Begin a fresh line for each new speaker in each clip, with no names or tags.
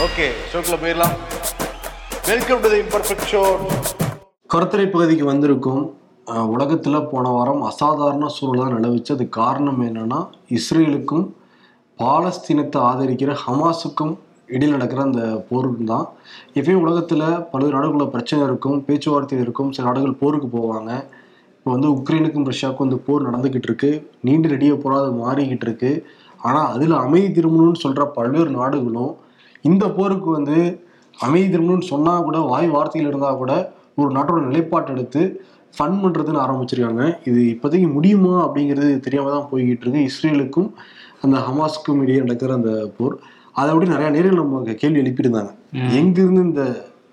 Okay ஷோக்கில் போயிடலாம். Welcome to the imperfect show
கருத்துரை பகுதிக்கு வந்திருக்கும் உலகத்தில் போன வாரம் அசாதாரண சூழலாக நிலவுச்சு அது காரணம் என்னென்னா இஸ்ரேலுக்கும் பாலஸ்தீனத்தை ஆதரிக்கிற ஹமாஸுக்கும் இடையில் நடக்கிற அந்த போர் தான். எப்பயும் உலகத்தில் பல்வேறு நாடுகளில் பிரச்சனை இருக்கும் பேச்சுவார்த்தை இருக்கும் சில நாடுகள் போருக்கு போவாங்க. இப்போ வந்து உக்ரைனுக்கும் ரஷ்யாவுக்கும் இந்த போர் நடந்துக்கிட்டு இருக்கு நீண்டு ரெடியாக போராது மாறிக்கிட்டு இருக்கு. ஆனால் அதில் அமைதி திரும்பணும்னு சொல்கிற பல்வேறு நாடுகளும் இந்த போருக்கு வந்து அமைதி திரும்பணும்னு சொன்னா கூட வாய் வார்த்தையில் இருந்தா கூட ஒரு நாட்டோட நிலைப்பாட்டு எடுத்து ஃபன் பண்றதுன்னு ஆரம்பிச்சிருக்காங்க. இது இப்போதைக்கு முடியுமா அப்படிங்கிறது தெரியாம தான் போய்கிட்டு இருக்கு. இஸ்ரேலுக்கும் அந்த ஹமாஸ்க்கும் இடையே நடக்கிற அந்த போர். அதை விட நிறைய நேரில் நமக்கு கேள்வி எழுப்பியிருந்தாங்க. எங்கிருந்து இந்த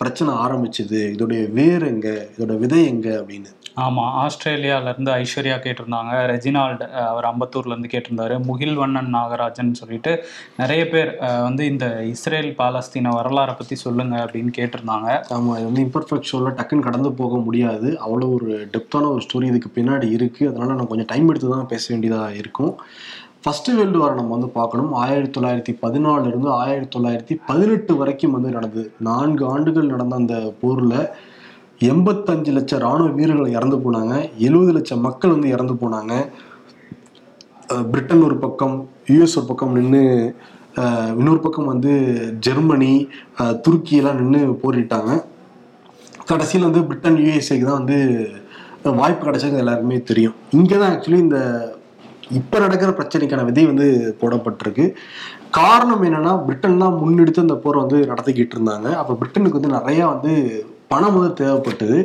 பிரச்சனை ஆரம்பிச்சது இதோடைய வேர் எங்க இதோட விதை எங்க அப்படின்னு.
ஆமா ஆஸ்திரேலியால இருந்து ஐஸ்வர்யா கேட்டிருந்தாங்க ரெஜினால்டு அவர் அம்பத்தூர்ல இருந்து கேட்டிருந்தாரு முகில்வண்ணன் நாகராஜன் சொல்லிட்டு நிறைய பேர் வந்து இந்த இஸ்ரேல் பாலஸ்தீன வரலாறை பத்தி சொல்லுங்க அப்படின்னு கேட்டிருந்தாங்க.
ஆமா இது வந்து இம்பர்ஃபெக்ட் ஷோவில் டக்குன்னு கடந்து போக முடியாது. அவ்வளோ ஒரு டெப்த்தான ஒரு ஸ்டோரி இதுக்கு பின்னாடி இருக்கு. அதனால நம்ம கொஞ்சம் டைம் எடுத்து தான் பேச வேண்டியதாக இருக்கும். ஃபர்ஸ்ட் வேர்ல்டு வார் நம்ம வந்து பார்க்கணும். ஆயிரத்தி தொள்ளாயிரத்தி பதினாலிருந்து ஆயிரத்தி தொள்ளாயிரத்தி பதினெட்டு வரைக்கும் வந்து நடந்தது. நான்கு ஆண்டுகள் நடந்த அந்த போரில் எண்பத்தஞ்சு லட்சம் ராணுவ வீரர்கள் இறந்து போனாங்க. எழுபது லட்சம் மக்கள் வந்து இறந்து போனாங்க. பிரிட்டன் ஒரு பக்கம் யுஎஸ் ஒரு பக்கம் நின்று இன்னொரு பக்கம் வந்து ஜெர்மனி துருக்கியெல்லாம் நின்று போரிட்டாங்க. கடைசியில் வந்து பிரிட்டன் யூஎஸ்ஏக்கு தான் வந்து வாய்ப்பு கிடைச்சது எல்லாருக்குமே தெரியும். இங்கே தான் ஆக்சுவலி இந்த இப்போ நடக்கிற பிரச்சனைக்கான விதை வந்து போடப்பட்டிருக்கு. காரணம் என்னன்னா பிரிட்டன் தான் முன்னெடுத்து அந்த போரை வந்து நடத்திக்கிட்டு இருந்தாங்க. அப்போ பிரிட்டனுக்கு வந்து நிறையா வந்து பணம் வந்து தேவைப்பட்டது.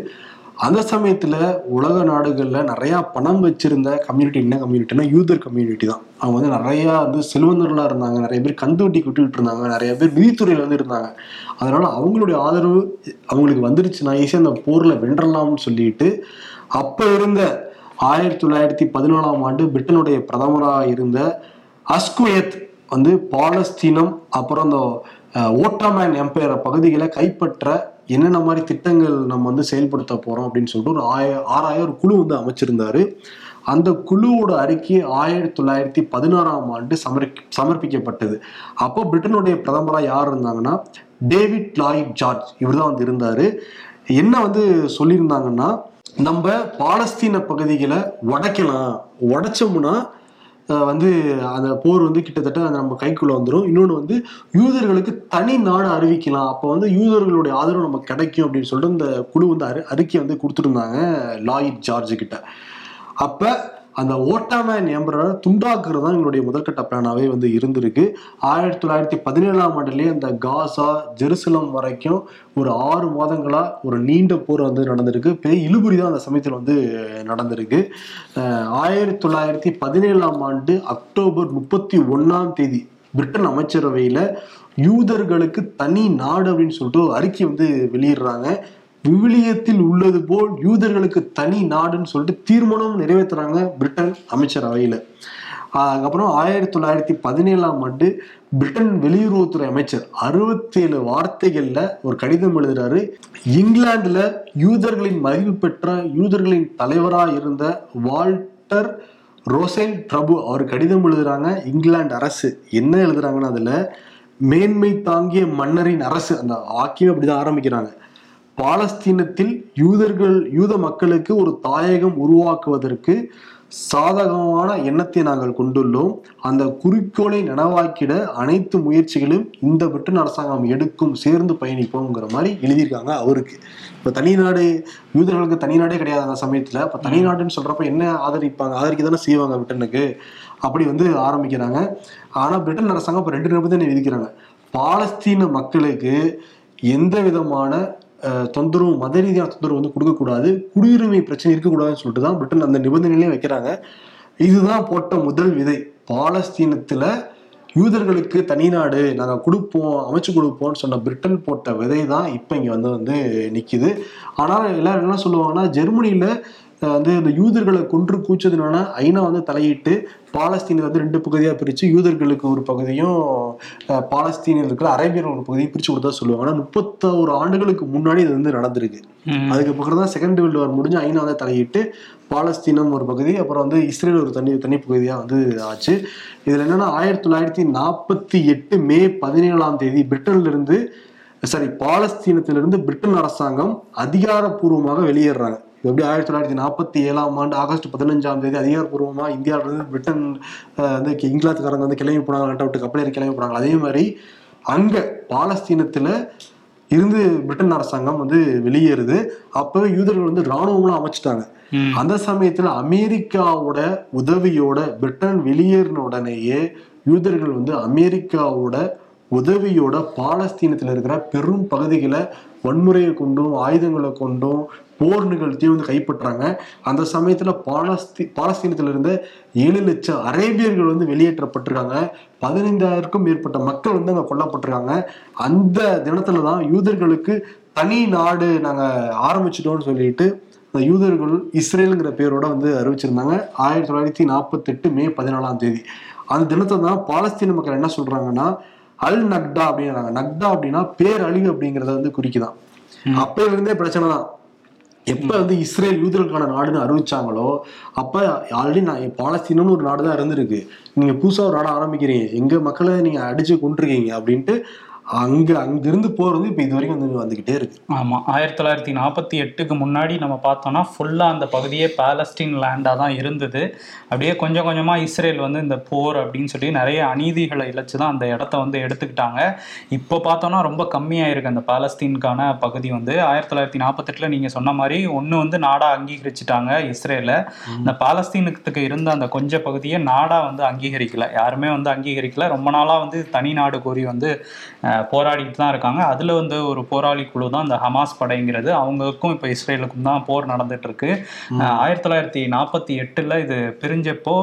அந்த சமயத்தில் உலக நாடுகளில் நிறையா பணம் வச்சிருந்த கம்யூனிட்டி என்ன கம்யூனிட்டினா யூதர் கம்யூனிட்டி தான். அவங்க வந்து நிறையா வந்து செல்வந்தர்களாக இருந்தாங்க. நிறைய பேர் கந்து வட்டி கொட்டிக்கிட்டு இருந்தாங்க. நிறைய பேர் நிதித்துறையில் வந்து இருந்தாங்க. அதனால் அவங்களுடைய ஆதரவு அவங்களுக்கு வந்துருச்சுன்னா ஈஸியாக அந்த போரில் வென்றலாம்னு சொல்லிட்டு அப்போ இருந்த ஆயிரத்தி தொள்ளாயிரத்தி பதினாலாம் ஆண்டு பிரிட்டனுடைய பிரதமராக இருந்த அஸ்குயத் வந்து பாலஸ்தீனம் அப்புறம் அந்த ஓட்டாமேன் எம்பையர் பகுதிகளை கைப்பற்ற என்னென்ன மாதிரி திட்டங்கள் நம்ம வந்து செயல்படுத்த போறோம் அப்படின்னு சொல்லிட்டு ஒரு ஆய ஆறாயிரம் ஒரு குழு வந்து அமைச்சிருந்தாரு. அந்த குழுவோட அறிக்கை ஆயிரத்தி தொள்ளாயிரத்தி பதினாறாம் ஆண்டு சமர்ப்பி சமர்ப்பிக்கப்பட்டது. அப்போ பிரிட்டனுடைய பிரதமராக யார் இருந்தாங்கன்னா டேவிட் லாயிட் ஜார்ஜ் இவர் தான் வந்து இருந்தாரு. என்ன வந்து சொல்லியிருந்தாங்கன்னா நம்ம பாலஸ்தீன பகுதிகளை உடைக்கலாம். உடைச்சோம்னா வந்து அந்த போர் வந்து கிட்டத்தட்ட அதை நம்ம கைக்குள்ள வந்துடும் இன்னொன்று வந்து யூதர்களுக்கு தனி நாடு அறிவிக்கலாம். அப்போ வந்து யூதர்களுடைய ஆதரவு நமக்கு கிடைக்கும் அப்படின்னு சொல்லிட்டு இந்த குழு வந்து அறி அறிக்கை வந்து கொடுத்துருந்தாங்க லாயிட் ஜார்ஜ் கிட்ட. அப்போ அந்த ஓட்டாமேன் எம்பரரை துண்டாக்குறது தான் எங்களுடைய முதற்கட்ட பிளானாகவே வந்து இருந்திருக்கு. ஆயிரத்தி தொள்ளாயிரத்தி பதினேழாம் ஆண்டுலேயே அந்த காசா ஜெருசலம் வரைக்கும் ஒரு ஆறு மாதங்களாக ஒரு நீண்ட போர் வந்து நடந்திருக்கு. பெரிய இழுபறி தான் அந்த சமயத்தில் வந்து நடந்திருக்கு. ஆயிரத்தி தொள்ளாயிரத்தி பதினேழாம் ஆண்டு அக்டோபர் முப்பத்தி ஒன்றாம் தேதி பிரிட்டன் அமைச்சரவையில் யூதர்களுக்கு தனி நாடு அப்படின்னு சொல்லிட்டு ஒரு அறிக்கை வந்து வெளியிடுறாங்க. விவிலியத்தில் உள்ளது போல் யூதர்களுக்கு தனி நாடுன்னு சொல்லிட்டு தீர்மானம் நிறைவேற்றுறாங்க பிரிட்டன் அமைச்சரவையில. அதுக்கப்புறம் ஆயிரத்தி தொள்ளாயிரத்தி பதினேழாம் ஆண்டு பிரிட்டன் வெளியுறவுத்துறை அமைச்சர் அறுபத்தேழு வார்த்தைகள்ல ஒரு கடிதம் எழுதுறாரு. இங்கிலாந்துல யூதர்களின் மதிப்பு பெற்ற யூதர்களின் தலைவராக இருந்த வால்டர் ரோசேல் பிரபு அவர் கடிதம் எழுதுறாங்க. இங்கிலாந்து அரசு என்ன எழுதுறாங்கன்னா அதுல மேன்மை தாங்கிய மன்னரின் அரசு அந்த வாக்கியம் அப்படிதான் ஆரம்பிக்கிறாங்க. பாலஸ்தீனத்தில் யூதர்கள் யூத மக்களுக்கு ஒரு தாயகம் உருவாக்குவதற்கு சாதகமான எண்ணத்தை நாங்கள் கொண்டுள்ளோம். அந்த குறிக்கோளை நனவாக்கிட அனைத்து முயற்சிகளும் இந்த பிரிட்டன் அரசாங்கம் எடுக்கும் சேர்ந்து பயணிப்போங்கிற மாதிரி எழுதியிருக்காங்க அவருக்கு. இப்போ தனிநாடு யூதர்களுக்கு தனிநாடே கிடையாது அந்த சமயத்தில். இப்போ தனிநாடுன்னு சொல்கிறப்ப என்ன ஆதரிப்பாங்க? ஆதரிக்க தானே செய்வாங்க பிரிட்டனுக்கு. அப்படி வந்து ஆரம்பிக்கிறாங்க. ஆனால் பிரிட்டன் அரசாங்கம் இப்போ ரெண்டு நிபந்தனை விதிக்கிறாங்க பாலஸ்தீன மக்களுக்கு எந்த விதமான தொந்தரவு மத ரீதியான தொந்தரவு வந்து கொடுக்கக்கூடாது. குடியுரிமை பிரச்சனை இருக்கக்கூடாதுன்னு சொல்லிட்டு தான் பிரிட்டன் அந்த நிபந்தனையிலே வைக்கிறாங்க. இதுதான் போட்ட முதல் விதை. பாலஸ்தீனத்தில் யூதர்களுக்கு தனி நாடு நாங்கள் கொடுப்போம் அமைச்சு கொடுப்போம்னு சொன்ன பிரிட்டன் போட்ட விதை தான் இப்போ இங்கே வந்து வந்து நிற்கிது ஆனால் எல்லாரும் என்ன சொல்லுவாங்கன்னா ஜெர்மனியில் வந்து இந்த யூதர்களை கொன்று கூச்சதுனால ஐநா வந்து தலையிட்டு பாலஸ்தீனை வந்து ரெண்டு பகுதியா பிரிச்சு யூதர்களுக்கு ஒரு பகுதியும் இருக்கிற அரேபியர்கள் ஒரு பகுதியும் பிரிச்சு கொடுத்தா சொல்லுவாங்க. ஆனா முப்பத்தோரு ஆண்டுகளுக்கு முன்னாடி இது வந்து நடந்திருக்கு.
ம்.
அதுக்கு பக்கம் தான் செகண்ட் வேர்ல்டு வார் முடிஞ்சு ஐநா வந்து தலையிட்டு பாலஸ்தீனம் ஒரு பகுதி அப்புறம் வந்து இஸ்ரேல் ஒரு தனி தனி பகுதியா வந்து ஆச்சு. இதுல என்னன்னா ஆயிரத்தி தொள்ளாயிரத்தி நாற்பத்தி எட்டு மே பதினேழாம் தேதி பிரிட்டன்ல இருந்து சாரி பாலஸ்தீனத்திலிருந்து பிரிட்டன் அரசாங்கம் அதிகாரப்பூர்வமாக வெளியேறாங்க எப்படி ஆயிரத்தி தொள்ளாயிரத்தி நாற்பத்தி ஏழாம் ஆண்டு ஆகஸ்ட் பதினஞ்சாம் தேதி அதிகாரப்பூர்வமா இந்தியாவில இருந்து பிரிட்டன் வந்து இங்கிலாந்துக்காரங்க வந்து கிளம்பி போனாங்க ரெட்டை விட்டு கப்பலேறி கிளம்பி போனாங்க. அதே மாதிரி அங்க பாலஸ்தீனத்துல இருந்து பிரிட்டன் அரசாங்கம் வந்து வெளியேறுது. அப்பவே யூதர்கள் வந்து இராணுவம்லாம் அமைச்சிட்டாங்க. அந்த சமயத்துல அமெரிக்காவோட உதவியோட பிரிட்டன் வெளியேறின உடனேயே யூதர்கள் வந்து அமெரிக்காவோட உதவியோட பாலஸ்தீனத்துல இருக்கிற பெரும் பகுதிகளை வன்முறையை கொண்டும் ஆயுதங்களை கொண்டும் போர் நிகழ்த்தியும் வந்து கைப்பற்றாங்க. அந்த சமயத்தில் பாலஸ்தீ பாலஸ்தீனத்துல இருந்த ஏழு லட்சம் அரேபியர்கள் வந்து வெளியேற்றப்பட்டிருக்காங்க. பதினைந்தாயிரக்கும் மேற்பட்ட மக்கள் வந்து அங்கே கொல்லப்பட்டிருக்காங்க. அந்த தினத்துல தான் யூதர்களுக்கு தனி நாடு நாங்கள் ஆரம்பிச்சிட்டோம்னு சொல்லிட்டு அந்த யூதர்கள் இஸ்ரேலுங்கிற பேரோட வந்து அறிவிச்சிருந்தாங்க. ஆயிரத்தி தொள்ளாயிரத்தி நாற்பத்தெட்டு மே பதினாலாம் தேதி. அந்த தினத்தை தான் பாலஸ்தீன மக்கள் என்ன சொல்றாங்கன்னா அல் நக்டா அப்படிங்கிறாங்க நக்டா அப்படின்னா பேரழிவு அப்படிங்கறத வந்து குறிக்குதான். அப்பையில இருந்தே பிரச்சனை தான். எப்ப வந்து இஸ்ரேல் யூதர்களுக்கான நாடுன்னு அறிவிச்சாங்களோ அப்ப ஆல்ரெடி நான் பாலஸ்தீனம்னு ஒரு நாடு தான் இருந்திருக்கு. நீங்க புதுசா ஒரு நாடு ஆரம்பிக்கிறீங்க. எங்க மக்களை நீங்க அடிச்சு கொண்டிருக்கீங்க அப்படின்ட்டு அங்கே அங்கிருந்து போர் வந்து இது வரைக்கும் வந்து வந்துக்கிட்டே இருக்கு.
ஆமாம் ஆயிரத்தி தொள்ளாயிரத்தி நாற்பத்தி எட்டுக்கு முன்னாடி நம்ம பார்த்தோம்னா ஃபுல்லாக அந்த பகுதியே பேலஸ்டீன் லேண்டாக தான் இருந்தது. அப்படியே கொஞ்சம் கொஞ்சமாக இஸ்ரேல் வந்து இந்த போர் அப்படின்னு சொல்லி நிறைய அநீதிகளை இழைச்சு தான் அந்த இடத்த வந்து எடுத்துக்கிட்டாங்க. இப்போ பார்த்தோம்னா ரொம்ப கம்மியாயிருக்கு அந்த பாலஸ்தீனுக்கான பகுதி வந்து. ஆயிரத்தி தொள்ளாயிரத்தி நாற்பத்தெட்டில் நீங்கள் சொன்ன மாதிரி ஒன்று வந்து நாடா அங்கீகரிச்சுட்டாங்க இஸ்ரேலில் இந்த பாலஸ்தீனத்துக்கு இருந்த அந்த கொஞ்ச பகுதியை நாடா வந்து அங்கீகரிக்கலை. யாருமே வந்து அங்கீகரிக்கல. ரொம்ப நாளாக வந்து தனி நாடு கோரி வந்து போராடிட்டு தான் இருக்காங்க. அதுல வந்து ஒரு போராளி குழு தான் இந்த ஹமாஸ் படைங்கிறது. அவங்களுக்கும் இப்போ இஸ்ரேலுக்கும் தான் போர் நடந்துட்டு இருக்கு. ஆயிரத்தி தொள்ளாயிரத்தி நாற்பத்தி எட்டுல இது பிரிஞ்சப்போ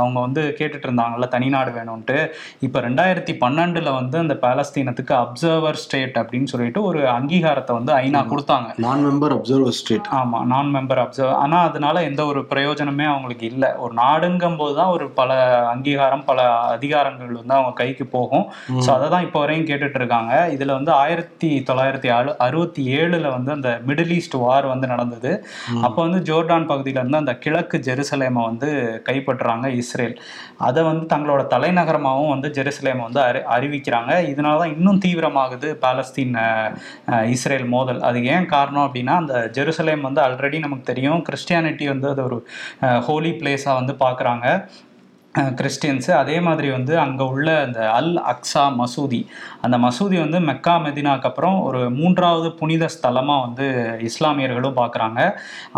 அவங்க வந்து கேட்டுட்டு இருந்தாங்கல்ல தனி நாடு வேணும்ட்டு இப்போ ரெண்டாயிரத்தி பன்னெண்டுல வந்து அந்த பாலஸ்தீனத்துக்கு அப்சர்வர் ஸ்டேட் அப்படின்னு சொல்லிட்டு ஒரு அங்கீகாரத்தை வந்து ஐநா கொடுத்தாங்க.
நான் மெம்பர் அப்சர்வர் ஸ்டேட்
ஆமா நான் மெம்பர் அப்சர்வ் ஆனா அதனால எந்த ஒரு பிரயோஜனமே அவங்களுக்கு இல்லை. ஒரு நாடுங்கும் போது தான் ஒரு பல அங்கீகாரம் பல அதிகாரங்கள் வந்து அவங்க கைக்கு போகும். ஸோ அதை தான் இப்போ வரையும் கேட்டுட்டு இருக்காங்க இதுல வந்து ஆயிரத்தி தொள்ளாயிரத்தி அறு அறுபத்தி ஏழுல வந்து அந்த மிடில் ஈஸ்ட் வார் வந்து நடந்தது. அப்போ வந்து ஜோர்டான் பகுதியில இருந்து அந்த கிழக்கு ஜெருசலேமை வந்து கைப்பற்றுறாங்க இஸ்ரேல். அதை வந்து தங்களோட தலைநகரமாகவும் வந்து ஜெருசலேமை வந்து அறி அறிவிக்கிறாங்க. இதனால தான் இன்னும் தீவிரமாகுது பாலஸ்தீன் இஸ்ரேல் மோதல். அது ஏன் காரணம் அப்படின்னா அந்த ஜெருசலேம் வந்து ஆல்ரெடி நமக்கு தெரியும். கிறிஸ்டியானிட்டி வந்து அது ஒரு ஹோலி பிளேஸாக வந்து பார்க்குறாங்க கிறிஸ்டியன்ஸு. அதே மாதிரி வந்து அங்கே உள்ள அந்த அல் அக்ஸா மசூதி. அந்த மசூதி வந்து மெக்கா மெதினாக்கு அப்புறம் ஒரு மூன்றாவது புனித ஸ்தலமாக வந்து இஸ்லாமியர்களும் பார்க்குறாங்க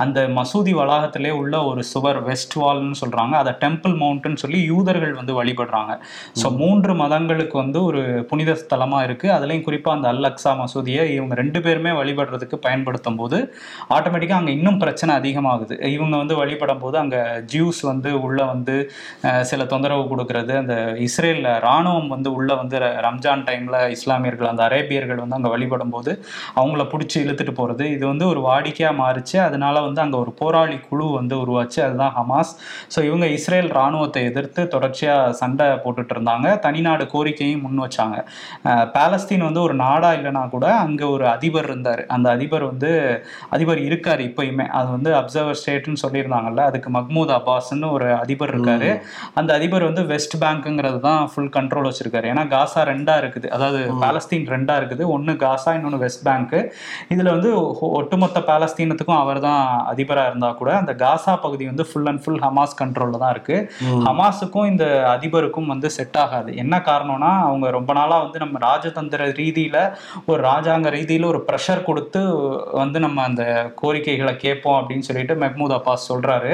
அந்த மசூதி வளாகத்திலே உள்ள ஒரு சுவர் வெஸ்ட் வால்னு சொல்கிறாங்க அதை டெம்பிள் மவுண்ட்னு சொல்லி யூதர்கள் வந்து வழிபடுறாங்க. ஸோ மூன்று மதங்களுக்கு வந்து ஒரு புனித ஸ்தலமாக இருக்குது அதுலேயும் குறிப்பாக அந்த அல் அக்ஸா மசூதியை இவங்க ரெண்டு பேருமே வழிபடுறதுக்கு பயன்படுத்தும் போது ஆட்டோமேட்டிக்காக அங்கே இன்னும் பிரச்சனை அதிகமாகுது. இவங்க வந்து வழிபடும் போது அங்கே ஜூஸ் வந்து உள்ள வந்து சில தொந்தரவு கொடுக்கறது. அந்த இஸ்ரேலில் ராணுவம் வந்து உள்ளே வந்து ர- ரம்ஜான் டைமில் இஸ்லாமியர்கள் அந்த அரேபியர்கள் வந்து அங்கே வழிபடும் போது அவங்கள பிடிச்சி இழுத்துட்டு போகிறது இது வந்து ஒரு வாடிக்கையாக மாறுச்சு. அதனால வந்து அங்கே ஒரு போராளி குழு வந்து உருவாச்சு. அதுதான் ஹமாஸ். ஸோ இவங்க இஸ்ரேல் ராணுவத்தை எதிர்த்து தொடர்ச்சியாக சண்டை போட்டுட்டு இருந்தாங்க. தனிநாடு கோரிக்கையும் முன் வச்சாங்க. பாலஸ்தீன் வந்து ஒரு நாடா இல்லைனா கூட அங்கே ஒரு அதிபர் இருந்தார். அந்த அதிபர் வந்து அதிபர் இருக்கார் இப்பயுமே. அது வந்து அப்சர்வர் ஸ்டேட்னு சொல்லியிருந்தாங்கல்ல. அதுக்கு மஹ்மூத் அப்பாஸ்ன்னு ஒரு அதிபர் இருக்காரு. அந்த அதிபர் வந்து வெஸ்ட் பேங்க்குங்கிறது தான் ஃபுல் கண்ட்ரோல் வச்சிருக்காரு. ஏன்னா காசா ரெண்டா இருக்குது. அதாவது பாலஸ்தீன் ரெண்டா இருக்குது. ஒன்று காசா இன்னொன்று வெஸ்ட் பேங்க்கு இதுல வந்து ஒட்டுமொத்த பாலஸ்தீனத்துக்கும் அவர் தான் அதிபராக இருந்தா கூட அந்த காசா பகுதி வந்து ஃபுல் அண்ட் ஃபுல் ஹமாஸ் கண்ட்ரோல்ல தான் இருக்கு. ஹமாஸுக்கும் இந்த அதிபருக்கும் வந்து செட் ஆகாது. என்ன காரணம்னா அவங்க ரொம்ப நாளா வந்து நம்ம ராஜதந்திர ரீதியில ஒரு ராஜாங்க ரீதியில ஒரு ப்ரெஷர் கொடுத்து வந்து நம்ம அந்த கோரிக்கைகளை கேட்போம் அப்படின்னு சொல்லிட்டு மெஹ்மூத் அப்பாஸ் சொல்றாரு.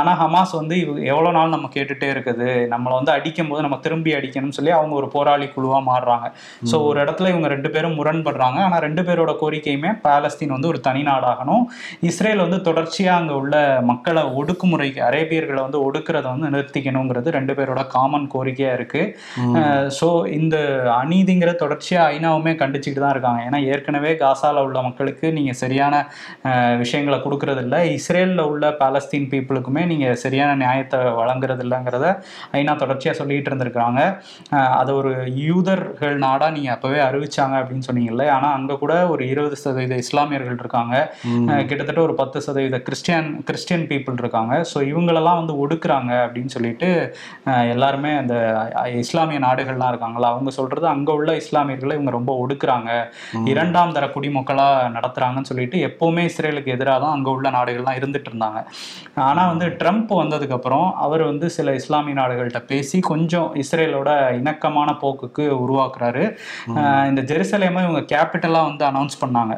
ஆனா ஹமாஸ் வந்து எவ்வளவு நாள் நம்ம கேட்டுட்டு கேட்டுட்டே இருக்குது. நம்மளை வந்து அடிக்கும் போது நம்ம திரும்பி அடிக்கணும்னு சொல்லி அவங்க ஒரு போராளி குழுவா மாறுறாங்க. ஸோ ஒரு இடத்துல இவங்க ரெண்டு பேரும் முரண்படுறாங்க. ஆனா ரெண்டு பேரோட கோரிக்கையுமே பாலஸ்தீன் வந்து ஒரு தனி நாடாகணும். இஸ்ரேல் வந்து தொடர்ச்சியா அங்க உள்ள மக்களை ஒடுக்குமுறைக்கு அரேபியர்களை வந்து ஒடுக்குறத வந்து நிறுத்திக்கணுங்கிறது ரெண்டு பேரோட காமன் கோரிக்கையா இருக்கு. ஸோ இந்த அநீதிங்கிற தொடர்ச்சியா ஐநாவுமே கண்டிச்சுட்டு தான் இருக்காங்க. ஏன்னா ஏற்கனவே காசால உள்ள மக்களுக்கு நீங்க சரியான விஷயங்களை கொடுக்கறது இல்ல இஸ்ரேல்ல உள்ள பாலஸ்தீன் பீப்புளுக்குமே நீங்க சரியான நியாயத்தை வழங்குறது இல்லைங்கிறத ஐநா தொடர்ச்சியா சொல்லிட்டு இருந்திருக்காங்க அதை ஒரு யூதர்கள் நாடா நீங்க அப்பவே அறிவிச்சாங்க அப்படின்னு சொன்னீங்கல்ல. ஆனா அங்க கூட ஒரு இருபது சதவீத இஸ்லாமியர்கள் இருக்காங்க. கிட்டத்தட்ட ஒரு பத்து சதவீத கிறிஸ்டியன் கிறிஸ்டியன் பீப்புள் இருக்காங்க. ஸோ இவங்களெல்லாம் வந்து ஒடுக்குறாங்க அப்படின்னு சொல்லிட்டு எல்லாருமே அந்த இஸ்லாமிய நாடுகள்லாம் இருக்காங்களா அவங்க சொல்றது அங்க உள்ள இஸ்லாமியர்களை இவங்க ரொம்ப ஒடுக்குறாங்க. இரண்டாம் தர குடிமக்களா நடத்துறாங்கன்னு சொல்லிட்டு எப்பவுமே இஸ்ரேலுக்கு எதிராக தான் அங்க உள்ள நாடுகள்லாம் இருந்துட்டு இருந்தாங்க. ஆனா வந்து ட்ரம்ப் வந்ததுக்கு அப்புறம் அவர் வந்து சில இஸ்லாமிய நாடுகள்கிட்ட பேசி கொஞ்சம் இஸ்ரேலோட இணக்கமான போக்குக்கு உருவாக்குறாரு. இந்த ஜெருசலேமை இவங்க கேபிட்டலா வந்து அனௌன்ஸ் பண்ணாங்க.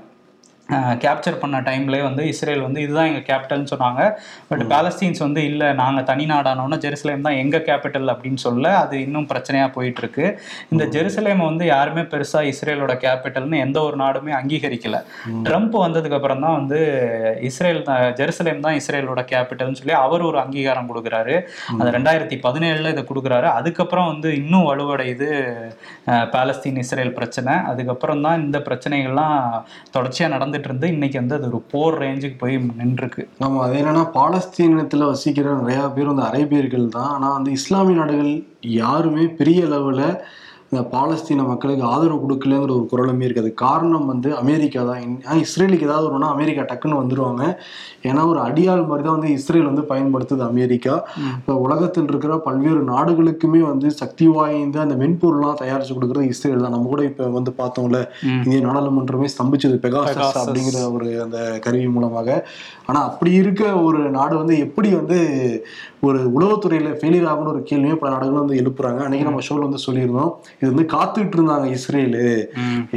கேப்சர் பண்ண டைம்லேயே வந்து இஸ்ரேல் வந்து இதுதான் எங்கள் கேபிட்டல்னு சொன்னாங்க. பட் பாலஸ்தீன்ஸ் வந்து இல்லை நாங்கள் தனி நாடானோன்னா ஜெருசலேம் தான் எங்கள் கேபிட்டல் அப்படின்னு சொல்ல அது இன்னும் பிரச்சனையாக போயிட்டு இருக்கு இந்த ஜெருசலேமை வந்து யாருமே பெருசாக இஸ்ரேலோட கேபிட்டல்னு எந்த ஒரு நாடுமே அங்கீகரிக்கல. ட்ரம்ப் வந்ததுக்கு அப்புறம் தான் வந்து இஸ்ரேல் தான் ஜெருசலேம் தான் இஸ்ரேலோட கேபிட்டல்னு சொல்லி அவர் ஒரு அங்கீகாரம் கொடுக்குறாரு. அது ரெண்டாயிரத்தி பதினேழுல இதை கொடுக்குறாரு. அதுக்கப்புறம் வந்து இன்னும் வலுவடையுது பாலஸ்தீன் இஸ்ரேல் பிரச்சனை. அதுக்கப்புறம் தான் இந்த பிரச்சனைகள்லாம் தொடர்ச்சியாக இருந்து இன்னைக்கு வந்து அது ஒரு போர் ரேஞ்சுக்கு போய் நின்றுருக்கு.
நம்ம அது என்னன்னா பாலஸ்தீனத்தில் வசிக்கிற நிறையா பேர் வந்து அரேபியர்கள் தான். ஆனால் வந்து இஸ்லாமிய நாடுகள் யாருமே பெரிய அளவில் பாலஸ்தீன மக்களுக்கு ஆதரவு கொடுக்கலங்கிற ஒரு குரலுமே இருக்குது. காரணம் வந்து அமெரிக்கா தான். இஸ்ரேலுக்கு ஏதாவது ஒன்றுனா அமெரிக்கா டக்குன்னு வந்துருவாங்க. ஏன்னா ஒரு அடியாள் மாதிரி தான் வந்து இஸ்ரேல் வந்து பயன்படுத்துது அமெரிக்கா. இப்போ உலகத்தில் இருக்கிற பல்வேறு நாடுகளுக்குமே வந்து சக்தி வாய்ந்த அந்த மென்பொருள்லாம் தயாரிச்சு கொடுக்குறது இஸ்ரேல் தான். நம்ம கூட இப்போ வந்து பார்த்தோம்ல இந்திய நாடாளுமன்றமே ஸ்தம்பிச்சது பெகாசஸ். அப்படிங்கிற ஒரு அந்த கருவி மூலமாக. ஆனா அப்படி இருக்க ஒரு நாடு வந்து எப்படி வந்து ஒரு உளவுத்துறையில ஃபெயிலியர் ஆகும்னு ஒரு கேள்வியும் பல நாடுகளும் வந்து எழுப்புறாங்க. அன்னைக்கு நம்ம ஷோல வந்து சொல்லியிருந்தோம். இது வந்து காத்துட்டு இருந்தாங்க இஸ்ரேலு.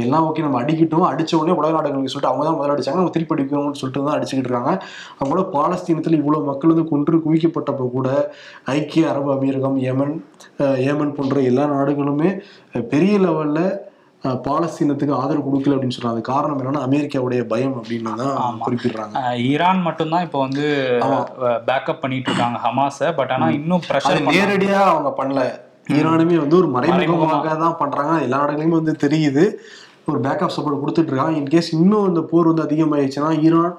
எல்லாம் ஓகே நம்ம அடிக்கிட்டோம். அடிச்ச உடனே உலக நாடுகளுக்கு சொல்லிட்டு அவங்க தான் முதல்ல அடிச்சாங்க நம்ம திருப்பி அடிக்கணும்னு சொல்லிட்டு தான் அடிச்சுக்கிட்டு இருக்காங்க. அவங்களோட பாலஸ்தீனத்தில் இவ்வளவு மக்கள் வந்து கொன்று குவிக்கப்பட்டப்ப கூட ஐக்கிய அரபு அமீரகம் ஏமன் அஹ், ஏமன் போன்ற எல்லா நாடுகளுமே பெரிய லெவல்ல பாலஸ்தீனத்துக்கு ஆதரவு கொடுக்கல அப்படின்னு சொல்றாங்க. காரணம் என்னன்னா அமெரிக்காவுடைய பயம் அப்படின்னு தான் குறிப்பிடுறாங்க.
ஈரான் மட்டும்தான் இப்போ வந்து பேக்கப் பண்ணிட்டு இருக்காங்க ஹமாஸை. பட் ஆனா இன்னும் ப்ரெஷர்
நேரடியா அவங்க பண்ணல. ஈரானுமே வந்து ஒரு மறைமுகமாக தான் பண்றாங்க. எல்லா நாடுகளையுமே வந்து தெரியுது. ஒரு பேக்கப் சப்போர்ட் கொடுத்துட்டு இருக்காங்க. இன்கேஸ் இன்னும் இந்த போர் வந்து அதிகமாயிடுச்சுன்னா ஈரான்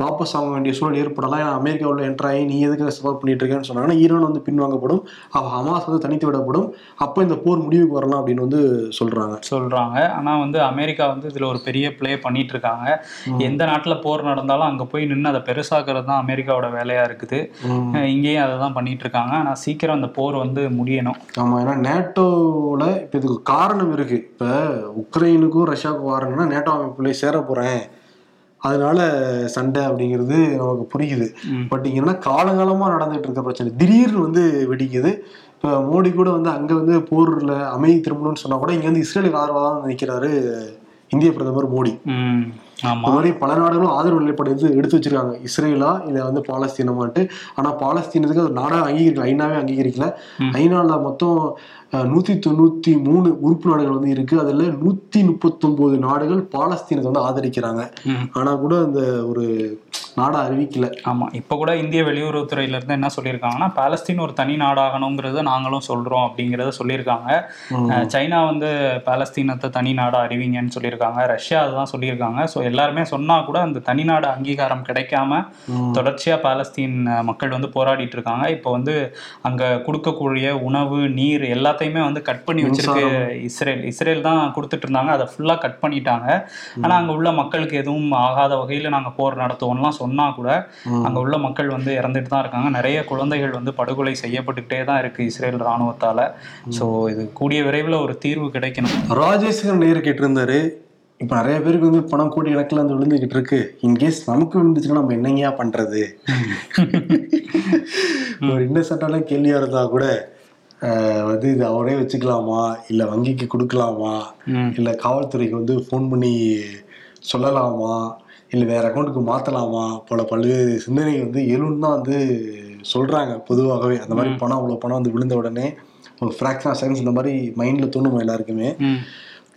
வாபஸ் ஆக வேண்டிய சூழல் ஏற்படலாம். ஏன்னா அமெரிக்காவில் என்ட்ரு ஆகி நீ எதுக்கு சப்போர்ட் பண்ணிட்டு இருக்கேன்னு சொன்னாங்கன்னா ஈரான் வந்து பின்வாங்கப்படும். அவ ஹமாஸ் வந்து தனித்து விடப்படும். அப்போ இந்த போர் முடிவுக்கு வரலாம் அப்படின்னு வந்து சொல்றாங்க.
சொல்றாங்க. ஆனா வந்து அமெரிக்கா வந்து இதுல ஒரு பெரிய ப்ளே பண்ணிட்டு இருக்காங்க. எந்த நாட்டுல போர் நடந்தாலும் அங்க போய் நின்று அதை பெருசாக்குறது தான் அமெரிக்காவோட வேலையா இருக்குது. இங்கேயும் அதை தான் பண்ணிட்டு இருக்காங்க. ஆனா சீக்கிரம் அந்த போர் வந்து முடியணும்.
ஆமா ஏன்னா நேட்டோவில் இப்போ இதுக்கு காரணம் இருக்கு. இப்போ உக்ரைனுக்கும் ரஷ்யாவுக்கும் வாரங்கன்னா நேட்டோ அமைப்புல சேர போறேன். அதனால சண்டை அப்படிங்கிறது நமக்கு புரியுது. பட் இங்க என்ன காலங்காலமா நடந்துட்டு இருக்க பிரச்சனை. திடீர்னு வந்து வெடிக்குது. இப்போ மோடி கூட வந்து அங்க வந்து போர்ல அமைதி திரும்பணும்னு சொன்னா கூட இங்க வந்து இஸ்ரேலுக்கு ஆதரவாக தான் நிற்கிறாரு இந்திய பிரதமர் மோடி. இந்த மாதிரி பல நாடுகளும் ஆதரவு நிலைப்பாடு எடுத்து எடுத்து வச்சிருக்காங்க. இஸ்ரேலா இல்லை வந்து பாலஸ்தீனமாட்டு ஆனா பாலஸ்தீனத்துக்கு அது நாடா அங்கீகரிக்கல ஐநாவே அங்கீகரிக்கல. ஐநால மொத்தம் நூத்தி தொண்ணூத்தி மூணு உறுப்பு நாடுகள் வந்து இருக்கு. அதுல நூத்தி முப்பத்தொன்பது நாடுகள் பாலஸ்தீனத்தை வந்து ஆதரிக்கிறாங்க.
ம்.
ஆனா கூட அந்த ஒரு நாடா அறிவிக்கல.
ஆமா. இப்ப கூட இந்திய வெளியுறவுத்துறையில இருந்து என்ன சொல்லியிருக்காங்கன்னா பாலஸ்தீன் ஒரு தனி நாடாகணுங்கிறத நாங்களும் சொல்றோம் அப்படிங்கறத சொல்லியிருக்காங்க. சைனா வந்து பாலஸ்தீனத்தை தனி நாடா அறிவிங்கன்னு சொல்லியிருக்காங்க. ரஷ்யா அதுதான் சொல்லியிருக்காங்க. ஸோ எல்லாருமே சொன்னா கூட அந்த தனி நாடு அங்கீகாரம் கிடைக்காம தொடர்ச்சியா பாலஸ்தீன் மக்கள் வந்து போராடிட்டு இருக்காங்க. இப்போ வந்து அங்க கொடுக்கக்கூடிய உணவு நீர் எல்லாத்தையுமே வந்து கட் பண்ணி வச்சிருக்கு இஸ்ரேல். இஸ்ரேல் தான் கொடுத்துட்டு இருந்தாங்க. அதை ஃபுல்லா கட் பண்ணிட்டாங்க. ஆனா அங்க உள்ள மக்களுக்கு எதுவும் ஆகாத வகையில நாங்க போர் நடத்துவோம்லாம் சொன்னா கூட அங்க உள்ள மக்கள் வந்து இறந்துட்டு தான் இருக்காங்க. நிறைய குழந்தைகள் வந்து படுகொலை செய்யப்பட்டுக்கிட்டே தான் இருக்கு இஸ்ரேல் ராணுவத்தால. சோ இது கூடிய விரைவில் ஒரு தீர்வு கிடைக்கணும்.
ராஜேஸ்வரன் நேரு கேட்டிருந்தாரு இப்ப நிறைய பேருக்கு வந்து பணம் கோடி கணக்குல வந்து விழுந்துகிட்டு இருக்கு. இன்கேஸ் நமக்கு விழுந்துச்சுன்னா நம்ம என்னங்கயா பண்றது? ஒரு இன்னசென்டான கேள்வியா இருந்தா கூட வந்து இது அவரே வச்சுக்கலாமா? இல்ல வங்கிக்கு கொடுக்கலாமா. இல்ல காவல்துறைக்கு வந்து ஃபோன் பண்ணி சொல்லலாமா? இல்ல வேற அக்கௌண்ட்டுக்கு மாத்தலாமா? போல பல்வேறு சிந்தனை வந்து எழுன்னு தான் வந்து சொல்றாங்க பொதுவாகவே. அந்த மாதிரி பணம் அவ்வளவு பணம் வந்து விழுந்த உடனே ஒரு ஃப்ராக்ஷன் செகண்ட்ஸ் இந்த மாதிரி மைண்ட்ல தோணுமா எல்லாருக்குமே?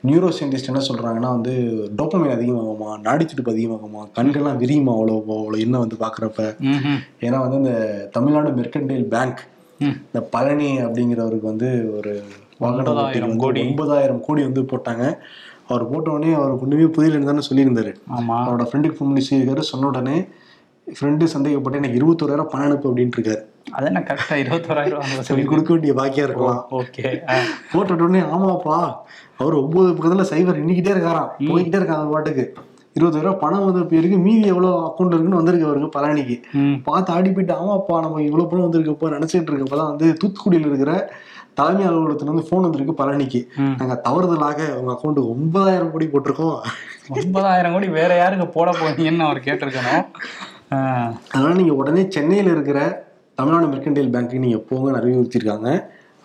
நியூரோ சயின்டிஸ்ட் என்ன சொல்றாங்கன்னா வந்து டோப்பமைன் அதிகமாகுமா நாடி துடிப்பு அதிகமாகுமா கண்கள்லாம் விரியுமா அவ்வளோ அவ்வளோ என்ன வந்து பாக்குறப்ப
ம்ஹும்.
ஏன்னா வந்து இந்த தமிழ்நாடு மெர்கன்டைல் பேங்க். இந்த பழனி அப்படிங்கிறவருக்கு வந்து ஒரு
ஒன்பதாயிரம் கோடி.
ஒன்பதாயிரம் கோடி வந்து போட்டாங்க. அவர் போட்ட உடனே அவருக்கு ஒண்ணுமே புரியலன்னு தானே சொல்லியிருந்தாரு. அவரோட ஃப்ரெண்டுக்கு ஃபோன் பண்ணி சொல்லியிருக்காரு. சொன்ன உடனே ஃப்ரெண்டு சந்தேகப்பட்டு எனக்கு இருபத்தோராயிரம் பணம் அனுப்பு அப்படின்ட்டு இருக்காரு.
அது என்ன கரெக்டா இருபத்தோராயிரம் ரூபா
சொல்லி கொடுக்க வேண்டிய பாக்கியா இருக்கலாம்.
ஓகே
போட்ட உடனே ஆமாப்பா அவர் ஒன்பது பக்கத்துல சைபர் எண்ணிக்கிட்டே இருக்காராம். போய்கிட்டே இருக்காங்க பாட்டுக்கு. இருபதாயிரம் பணம் வந்து இப்போ இருக்கு. மீதி எவ்வளோ அக்கௌண்ட் இருக்குன்னு வந்திருக்கு அவருக்கு பழனிக்கு. பார்த்து ஆடி போயிட்டு ஆமாப்பா நம்ம இவ்வளோ பணம் வந்திருக்கப்போ நினச்சிட்டு இருக்கப்போ தான் வந்து தூத்துக்குடியில் இருக்கிற தலைமை அலுவலகத்துல இருந்து ஃபோன் வந்திருக்கு பழனிக்கு. நாங்கள் தவறுதலாக உங்க அக்கௌண்ட்டுக்கு ஒன்பதாயிரம் கோடி போட்டிருக்கோம்.
ஒன்பதாயிரம் கோடி வேற யாருக்கு போட போறீங்கன்னு அவர் கேட்டிருக்கணும்.
அதனால நீங்கள் உடனே சென்னையில் இருக்கிற தமிழ்நாடு மெர்கன்டைல் பேங்க்கு நீங்கள் போங்கன்னு அறிவுறுத்திருக்காங்க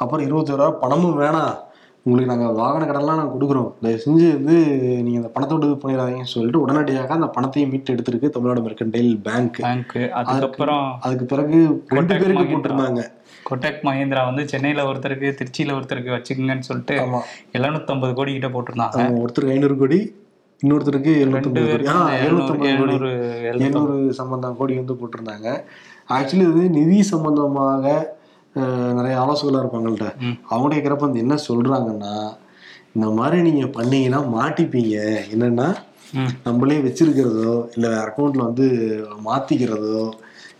அப்புறம் இருபத்தோரூவா பணமும் வேணாம் உங்களுக்கு நாங்கள் வாகன கடன்லாம் நாங்கள் கொடுக்குறோம். தயவு செஞ்சு வந்து நீங்கள் அந்த பணத்தோட இது பண்ணிடாதீங்கன்னு சொல்லிட்டு உடனடியாக அந்த பணத்தையும் மீட்டு எடுத்திருக்கு தமிழ்நாடு மெர்கன்டைல் பேங்க்
அதுக்கப்புறம்
அதுக்கு பிறகு ரெண்டு பேருக்கு. போட்டிருந்தாங்க.
கொட்டக் மஹிந்திரா வந்து சென்னையில ஒருத்தருக்கு திருச்சியில ஒருத்தருக்கு வச்சுக்கோங்கன்னு சொல்லிட்டு எழுநூத்தம்பது கோடி கிட்ட போட்டிருந்தாங்க
ஒருத்தருக்கு ஐநூறு கோடி இன்னொருத்தருக்கு எழுநூத்தம்பது எண்ணூறு சம்பந்தம் கோடி வந்து போட்டிருந்தாங்க. ஆக்சுவலி இது நிதி சம்பந்தமாக நிறைய ஆலோசகர்களாக இருப்பாங்கள்ட்ட.
ம்.
அவங்க கேட்குறப்ப வந்து என்ன சொல்றாங்கன்னா இந்த மாதிரி நீங்க பண்ணீங்கன்னா மாட்டிப்பீங்க. என்னன்னா. நம்மளே வச்சிருக்கிறதோ இல்லை அக்கௌண்ட்ல வந்து மாத்திக்கிறதோ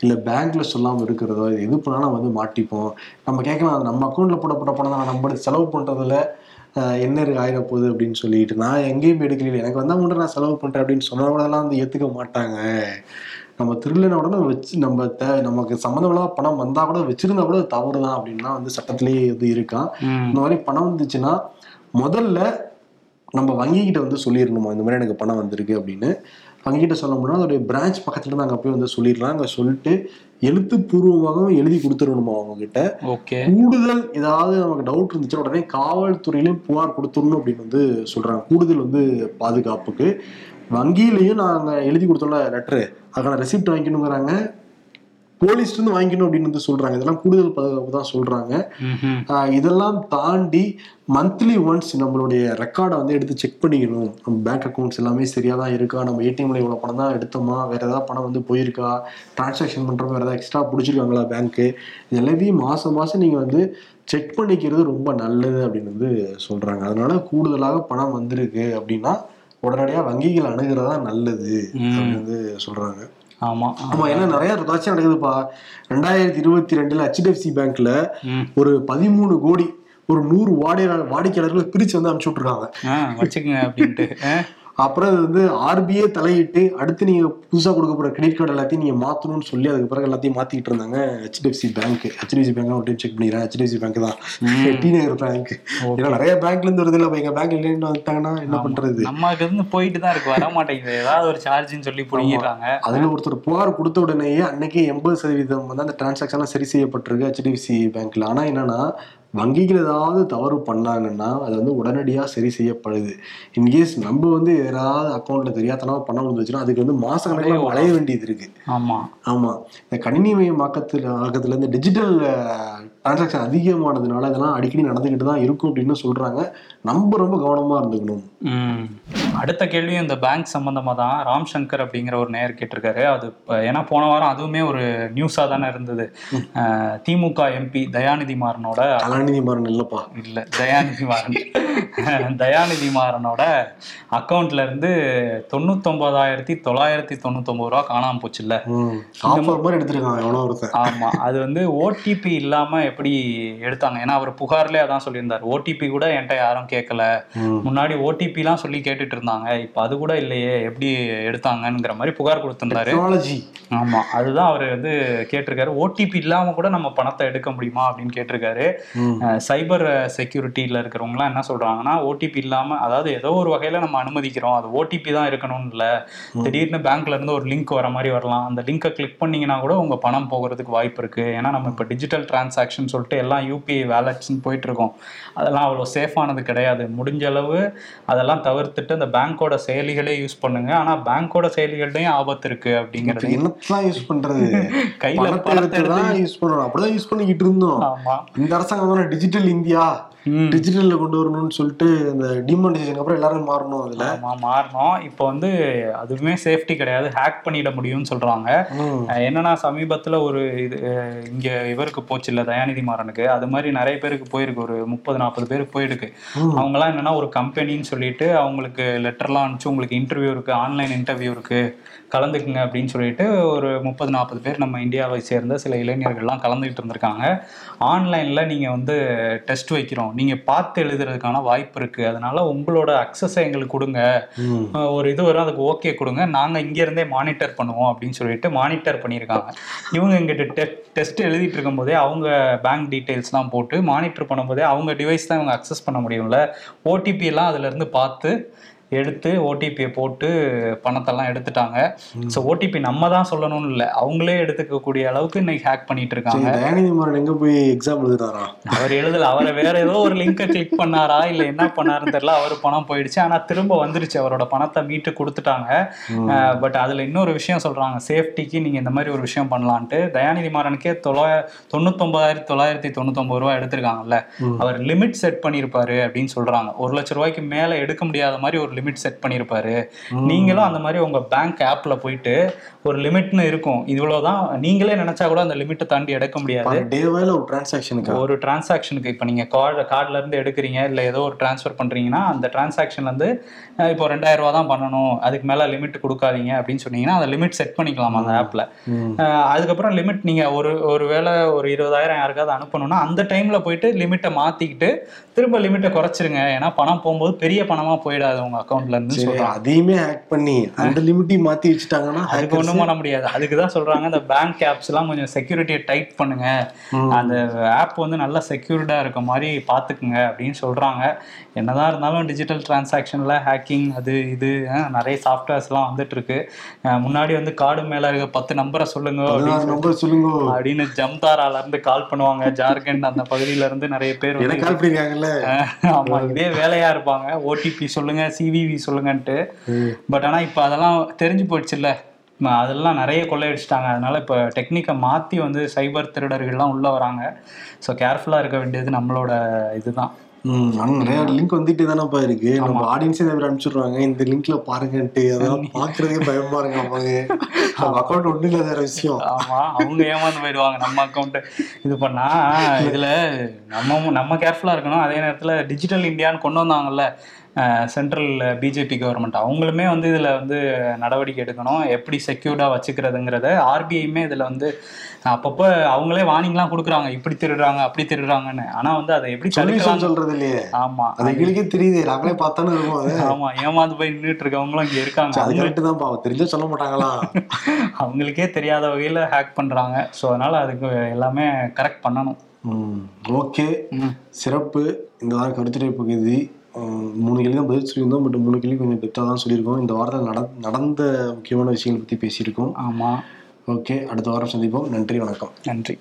இல்லை பேங்க்ல சொல்லாமல் இருக்கிறதோ இது எது பண்ணாலும் வந்து மாட்டிப்போம். நம்ம கேட்கலாம் நம்ம அக்கௌண்ட்ல போடப்பட்ட பணம் தான் நம்ம செலவு பண்றதுல என்ன இருக்கு ஆயிட போகுது அப்படின்னு சொல்லிட்டு நான் எங்கேயும் எடுக்கல எனக்கு வந்தா மட்டும் நான் செலவு பண்றேன் அப்படின்னு சொன்னா கூட எல்லாம் வந்து ஏத்துக்க மாட்டாங்க. நம்ம திருடன உடனே வச்சு நம்ம தே நமக்கு சம்மந்தமில்லாத பணம் வந்தா கூட வச்சிருந்தா கூட தவறு தான் அப்படின்னா வந்து சட்டத்திலேயே இது இருக்கான். இந்த மாதிரி பணம் வந்துச்சுன்னா முதல்ல நம்ம வங்கிக்கிட்ட வந்து சொல்லிடணுமா இந்த மாதிரி எனக்கு பணம் வந்திருக்கு அப்படின்னு. வங்கிக்கிட்ட சொல்ல முடியும்? அதோடைய பிரான்ச் பக்கத்துல இருந்து அங்கே போய் வந்து சொல்லிடலாம் அங்கே சொல்லிட்டு எழுத்துப்பூர்வமாகவும் எழுதி கொடுத்துடணுமா அவங்க கிட்ட
ஓகே.
கூடுதல் ஏதாவது நமக்கு டவுட் இருந்துச்சுன்னா உடனே காவல்துறையிலையும் புகார் கொடுத்துடணும் அப்படின்னு வந்து சொல்றாங்க. கூடுதல் வந்து பாதுகாப்புக்கு. வங்கியிலையும் நாங்கள் எழுதி கொடுத்தோம்ல லெட்டரு அதுக்கான ரெசிப்ட் வாங்கிக்கணுங்கிறாங்க. போலீஸ்ல இருந்து வாங்கிக்கணும் அப்படின்னு வந்து சொல்றாங்க. இதெல்லாம் கூடுதல் பாதுகாப்பு தான் சொல்றாங்க. இதெல்லாம் தாண்டி மந்த்லி ஒன்ஸ் நம்மளுடைய ரெக்கார்டை வந்து எடுத்து செக் பண்ணிக்கணும். நம்ம பேங்க் அக்கௌண்ட்ஸ் எல்லாமே சரியா தான் இருக்கா? நம்ம ஏடிஎம்ல இவ்வளோ பணம் தான் எடுத்தோமா? வேற ஏதாவது பணம் வந்து போயிருக்கா? டிரான்சாக்ஷன் பண்றப்ப வேற ஏதாவது எக்ஸ்ட்ரா பிடிச்சிருக்காங்களா பேங்க்கு இது எல்லாத்தையும் மாசம் மாசம் நீங்க வந்து செக் பண்ணிக்கிறது ரொம்ப நல்லது அப்படின்னு வந்து சொல்றாங்க. அதனால கூடுதலாக பணம் வந்திருக்கு அப்படின்னா உடனடியாக வங்கிகள் அணுகிறதா நல்லது அப்படின்னு வந்து சொல்றாங்க.
ஆமா.
ஆமா ஏன்னா நிறைய தொடர்ச்சியா நடக்குதுப்பா. ரெண்டாயிரத்தி இருபத்தி ரெண்டுல ஹெச்டிஎஃப்சி பேங்க்ல. ஒரு பதிமூணு கோடி ஒரு நூறு வாடிக்கையாளர் வாடிக்கையாளர்களை பிரிச்சு வந்து அனுப்பிச்சு விட்டுருக்காங்க.
வச்சுக்கோங்க அப்படின்ட்டு.
அப்புறம் வந்து ஆர்பிஐ தலையிட்டு அடுத்து நீங்க புதுசா கொடுக்க போற கிரெடிட் கார்டு எல்லாத்தையும் நீங்க மாத்தணும்னு சொல்லி அதுக்கு பிறகு எல்லாத்தையும் மாத்திட்டு இருந்தாங்க. ஹெச்டிஎஃப்சி பேங்க் ஹெச்டிஎஃப்சி பேங்க் ஒரு டைம் செக் பண்ணிடுறேன். ஹெச்டிஎஃப்சி பேங்க் தான். டி நகர் பேங்க் ஏன்னா நிறைய பேங்க்ல இருந்து வருது இல்ல எங்க பேங்க் இல்லைன்னு வந்துட்டாங்கன்னா என்ன பண்றது?
நமக்கு இருந்து போயிட்டு தான் இருக்கு. வர மாட்டேங்குது. ஏதாவது ஒரு சார்ஜ்னு சொல்லி புடிங்கிடுறாங்க.
அதுல ஒருத்தர் புகார் கொடுத்த உடனேயே அன்னைக்கே எண்பது சதவீதம் வந்து அந்த டிரான்சாக்ஷன்லாம் சரி செய்யப்பட்டிருக்கு ஹெச்டிஎஃப்சி பேங்க்ல ஆனா என்னன்னா வங்கிகள் ஏதாவது தவறு பண்ணாங்கன்னா அது வந்து உடனடியா சரி செய்யப்படுது. இன்கேஸ் நம்ம வந்து யாராவது அக்கௌண்ட்ல தெரியாதனமா பணம் வந்துச்சுன்னா அதுக்கு வந்து மாச கணக்கில் அலைய வேண்டியது இருக்கு.
ஆமா.
ஆமா. இந்த கணினி மயமாக்கத்துல ஆக்கத்துல இருந்து டிஜிட்டல் டிரான்சாக்ஷன் அதிகமானதுனால இதெல்லாம் அடிக்கடி நடந்துகிட்டு தான் இருக்கும் அப்படின்னு சொல்றாங்க. நம்ம ரொம்ப கவனமா இருந்துக்கணும்.
அடுத்த கேள்வியும் இந்த பேங்க் சம்பந்தமா தான் ராம் சங்கர் அப்படிங்கிற ஒரு நேயர் கேட்டிருக்காரு. அது ஏன்னா போன வாரம் அதுவுமே ஒரு நியூஸா தானே இருந்தது. திமுக எம்பி தயாநிதி மாறனோட
கலாநிதி மாறன் இல்லப்பா.
இல்ல தயாநிதி மாறன். தயாநிதி மாறனோட அக்கவுண்ட்ல இருந்து தொண்ணூத்தொன்பதாயிரத்தி தொள்ளாயிரத்தி தொண்ணூத்தொன்பது ரூபா காணாம
எவனோ ஒருத்தன்.
ஆமா அது வந்து ஓடிபி இல்லாம எப்படி எடுத்தாங்க? ஏன்னா அவர் புகார்லயே அதான் சொல்லியிருந்தார். ஓடிபி கூட என்கிட்ட யாரும் கேட்கல. முன்னாடி ஓடிபிலாம் சொல்லி கேட்டுட்டு இருந்தாங்க இப்ப அது கூட இல்லையே. எப்படி எடுத்தாங்கங்கிற மாதிரி புகார் கொடுத்திருந்தாரு.
டெக்னாலஜி
ஆமா. அதுதான் அவர் வந்து கேட்டிருக்காரு. ஓடிபி இல்லாம கூட நம்ம பணத்தை எடுக்க முடியுமா அப்படின்னு கேட்டிருக்காரு. சைபர் செக்யூரிட்டியில இருக்கிறவங்கலாம் என்ன சொல்றாங்கன்னா ஓடிபி இல்லாம அதாவது ஏதோ ஒரு வகையில நம்ம அனுமதிக்கிறோம். அது ஓடிபி தான் இருக்கணும்னு இல்ல. திடீர்னு பேங்க்ல இருந்து ஒரு லிங்க் வர மாதிரி வரலாம். அந்த லிங்கை கிளிக் பண்ணீங்கன்னா கூட உங்க பணம் போகிறதுக்கு வாய்ப்பு இருக்கு. ஏன்னா நம்ம இப்போ டிஜிட்டல் டிரான்சாக்ஷன் சொல்லிட்டு எல்லாம் யூபிஐ வேலட்ஸ்னு போயிட்டு இருக்கோம் அதெல்லாம் அவ்வளோ சேஃபானது கிடையாது. முடிஞ்ச அளவு அதெல்லாம் தவிர்த்துட்டு அந்த பேங்கோட செயலிகளே யூஸ் பண்ணுங்க. ஆனா பேங்கோட செயலிகள்லயும் ஆபத்து இருக்கு அப்படிங்கிறது.
என்னத்தான் யூஸ் பண்றது?
கையில
பணத்தை யூஸ் பண்றோம் அப்படிதான் யூஸ் பண்ணிக்கிட்டு இருந்தோம்.
ஆமா.
இந்த அரசாங்கம் டிஜிட்டல் இந்தியா. டிஜிட்டல்ல கொண்டு வரணும்னு சொல்லிட்டு இந்த டிமானிசேஷன் அப்புறம் எல்லாரும் மாறணும் அதுல.
ஆமா மாறணும். இப்போ வந்து அதுவுமே சேஃப்டி கிடையாது. ஹேக் பண்ணிட முடியும்னு சொல்றாங்க. என்னன்னா சமீபத்துல ஒரு இது இங்க இவருக்கு போச்சு இல்ல தயாநிதி மாறனுக்கு. அது மாதிரி நிறைய பேருக்கு போயிருக்கு. ஒரு முப்பது நாற்பது பேருக்கு போயிருக்கு. அவங்கலாம் என்னன்னா ஒரு கம்பெனின்னு சொல்லிட்டு அவங்களுக்கு லெட்டர்லாம் அனுப்பிச்சு உங்களுக்கு இன்டர்வியூ இருக்கு ஆன்லைன் இன்டர்வியூ இருக்கு. கலந்துக்குங்க அப்படின்னு சொல்லிட்டு ஒரு முப்பது நாற்பது பேர் நம்ம இந்தியாவை சேர்ந்த சில இளைஞர்கள்லாம் கலந்துக்கிட்டு இருந்திருக்காங்க. ஆன்லைன்ல நீங்க வந்து டெஸ்ட் வைக்கிறோம். நீங்க பார்த்து எழுதுறதுக்கான வாய்ப்பு இருக்கு. அதனால உங்களோட அக்சஸை எங்களுக்கு கொடுங்க. ஒரு இது வரும் அதுக்கு ஓகே கொடுங்க. நாங்கள் இங்கேருந்தே மானிட்டர் பண்ணுவோம் அப்படின்னு சொல்லிட்டு மானிட்டர் பண்ணியிருக்காங்க. இவங்க எங்கிட்ட டெஸ்ட் எழுதிட்டு இருக்கும்போதே அவங்க பேங்க் டீட்டெயில்ஸ்லாம் போட்டு மானிட்டர் பண்ணும்போதே அவங்க டிவைஸ் தான் இவங்க அக்சஸ் பண்ண முடியும்ல. ஓடிபி எல்லாம் அதுலேருந்து பார்த்து எடுத்து ஓடிபியை போட்டு பணத்தெல்லாம் எடுத்துட்டாங்க. ஸோ ஓடிபி நம்ம தான் சொல்லணும்னு இல்லை. அவங்களே எடுத்துக்கக்கூடிய அளவுக்கு இன்னைக்கு ஹேக் பண்ணிட்டு இருக்காங்க.
எங்க போய் எக்ஸாம் எழுதுறாரா?
அவர் எழுதல. அவரை வேற ஏதோ ஒரு லிங்கை கிளிக் பண்ணாரா? இல்ல என்ன பண்ணாருன்னு தெரியல. அவர் பணம் போயிடுச்சு. ஆனா திரும்ப வந்துருச்சு. அவரோட பணத்தை மீட்டு கொடுத்துட்டாங்க. பட் அதுல இன்னொரு விஷயம் சொல்றாங்க. சேஃப்டிக்கு நீங்க இந்த மாதிரி ஒரு விஷயம் பண்ணலான்ட்டு தயாநிதி மாறனுக்கே தொள்ளாய தொண்ணூத்தொன்பதாயிரத்தி தொள்ளாயிரத்தி தொண்ணூத்தொன்பது ரூபாய் எடுத்திருக்காங்கல்ல. அவர் லிமிட் செட் பண்ணியிருப்பாரு அப்படின்னு சொல்றாங்க. ஒரு லட்ச ரூபாய்க்கு மேல எடுக்க முடியாத மாதிரி ஒரு லிமிட் செட் பண்ணியிருப்பாரு நீங்களும் அந்த மாதிரி உங்க பேங்க் ஆப்ல போயிட்டு ஒரு லிமிட்னு இருக்கும். இவ்வளவுதான். நீங்களே நினைச்சா கூட அந்த லிமிட்டை தாண்டி எடுக்க முடியாது.
டேவாயில ஒரு டிரான்சாக்ஷனுக்கு
ஒரு டிரான்சாக்ஷனுக்கு இப்போ நீங்கள் கார்டு கார்டுல இருந்து எடுக்கிறீங்க இல்லை ஏதோ ஒரு ட்ரான்ஸ்ஃபர் பண்ணுறீங்கன்னா அந்த டிரான்சாக்ஷன்ல இருந்து அஹ், இப்போ ரெண்டாயிரம் ரூபா தான் பண்ணணும். அதுக்கு மேலே லிமிட் கொடுக்காதீங்க அப்படின்னு சொன்னீங்கன்னா அந்த லிமிட் செட் பண்ணிக்கலாம் அந்த ஆப்பில் அதுக்கப்புறம் லிமிட் நீங்கள் ஒரு ஒரு வேளை ஒரு இருபதாயிரம் யாருக்காவது அனுப்பணும்னா அந்த டைமில் போயிட்டு லிமிட்டை மாற்றிக்கிட்டு திரும்ப லிமிட்டை குறைச்சிருங்க. ஏன்னா பணம் போகும்போது பெரிய பணமாக போயிடாது உங்கள் அக்கௌண்ட்ல இருந்து
சரி
சொல்கிறாங்க
அதையுமே ஹேக் பண்ணி அந்த லிமிட்டையும் மாத்தி வச்சுட்டாங்கன்னா
அதுக்கு ஒன்றும் பண்ண முடியாது. அதுக்கு தான் சொல்றாங்க இந்த பேங்க் ஆப்ஸ் எல்லாம் கொஞ்சம் செக்யூரிட்டியை டைட் பண்ணுங்க. அந்த ஆப் வந்து நல்லா செக்யூர்டா இருக்க மாதிரி பாத்துக்குங்க அப்படின்னு சொல்றாங்க. என்னதான் இருந்தாலும் டிஜிட்டல் டிரான்சாக்ஷன்ல ஹேக்கிங் அது இது நிறைய சாஃப்ட்வேர்ஸ்லாம் வந்துட்டு இருக்கு. முன்னாடி வந்து கார்டு மேல இருக்க பத்து நம்பரை சொல்லுங்க
நம்பர் சொல்லுங்க.
அப்படின்னு ஜம்தாரால இருந்து கால் பண்ணுவாங்க. ஜார்க்கண்ட் அந்த பகுதியில இருந்து நிறைய பேர்
கால் பண்ணிருக்காங்கல்ல?
ஆமா இதே வேலையா இருப்பாங்க. ஓடிபி சொல்லுங்க சிவிவி சொல்லுங்கன்ட்டு. பட் ஆனா இப்ப அதெல்லாம் தெரிஞ்சு போயிடுச்சுல்ல. அதெல்லாம் நிறைய கொள்ளையடிச்சிட்டாங்க. அதனால இப்போ டெக்னிக்கை மாற்றி வந்து சைபர் திருடர்கள்லாம் உள்ளே வராங்க. ஸோ கேர்ஃபுல்லாக இருக்க வேண்டியது நம்மளோட இதுதான்.
ம் ஆனா நிறைய லிங்க் வந்துட்டே தானப்பா இருக்கு. நம்ம ஆடியன்ஸே பேர் அனுப்பிச்சுடுறாங்க. இந்த லிங்க்ல பாருங்கன்ட்டு. அதெல்லாம் பாக்குறதுக்கே பயமா இருக்கு நமக்கு. நம்ம அக்கௌண்ட் ஒண்ணு இல்லாத விஷயம்.
ஆமா அவங்க ஏமாந்து போயிடுவாங்க நம்ம அக்கௌண்ட் இது பண்ணா இதுல நம்ம நம்ம கேர்ஃபுல்லா இருக்கணும். அதே நேரத்துல டிஜிட்டல் இந்தியான்னு கொண்டு வந்தாங்கல்ல. சென்ட்ரல் பிஜேபி கவர்மெண்ட் அவங்களுமே வந்து இதுல வந்து நடவடிக்கை எடுக்கணும். எப்படி செக்யூர்டா வச்சுக்கிறதுங்கிறத ஆர்பிஐமே இதுல வந்து அப்பப்போ அவங்களே வார்னிங்லாம் கொடுக்குறாங்க. இப்படி திருடுறாங்க அப்படி திருடுறாங்கன்னு. ஆனா வந்து அதை எப்படி தடுக்கலாம்
சொல்றது இல்லையே
ஆமா.
அது எங்களுக்கே தெரியுது. நாங்களே பார்த்தானே இருக்கோம் அது.
ஆமா ஏமாந்து போய் நின்றுட்டு இருக்கவங்களும் இங்க இருக்காங்க.
அது கரெக்ட் தான் பாவம் தெரிஞ்சா சொல்ல மாட்டாங்களா?
அவங்களுக்கே தெரியாத வகையில ஹேக் பண்றாங்க. ஸோ அதனால அதுக்கு எல்லாமே கரெக்ட் பண்ணணும்.
ஓகே. சிறப்பு. இந்த வாரம் கருத்துரை பகுதி மூணு கேள்வி தான் பதில் சொல்லியிருந்தோம் பட் மூணு கேள்வி கொஞ்சம் பெற்றாக தான் சொல்லியிருக்கோம். இந்த வாரத்தில் நட நடந்த முக்கியமான விஷயங்களை பற்றி பேசியிருக்கோம்.
ஆமா.
ஓகே அடுத்த வாரம் சந்திப்போம். நன்றி வணக்கம்.
நன்றி.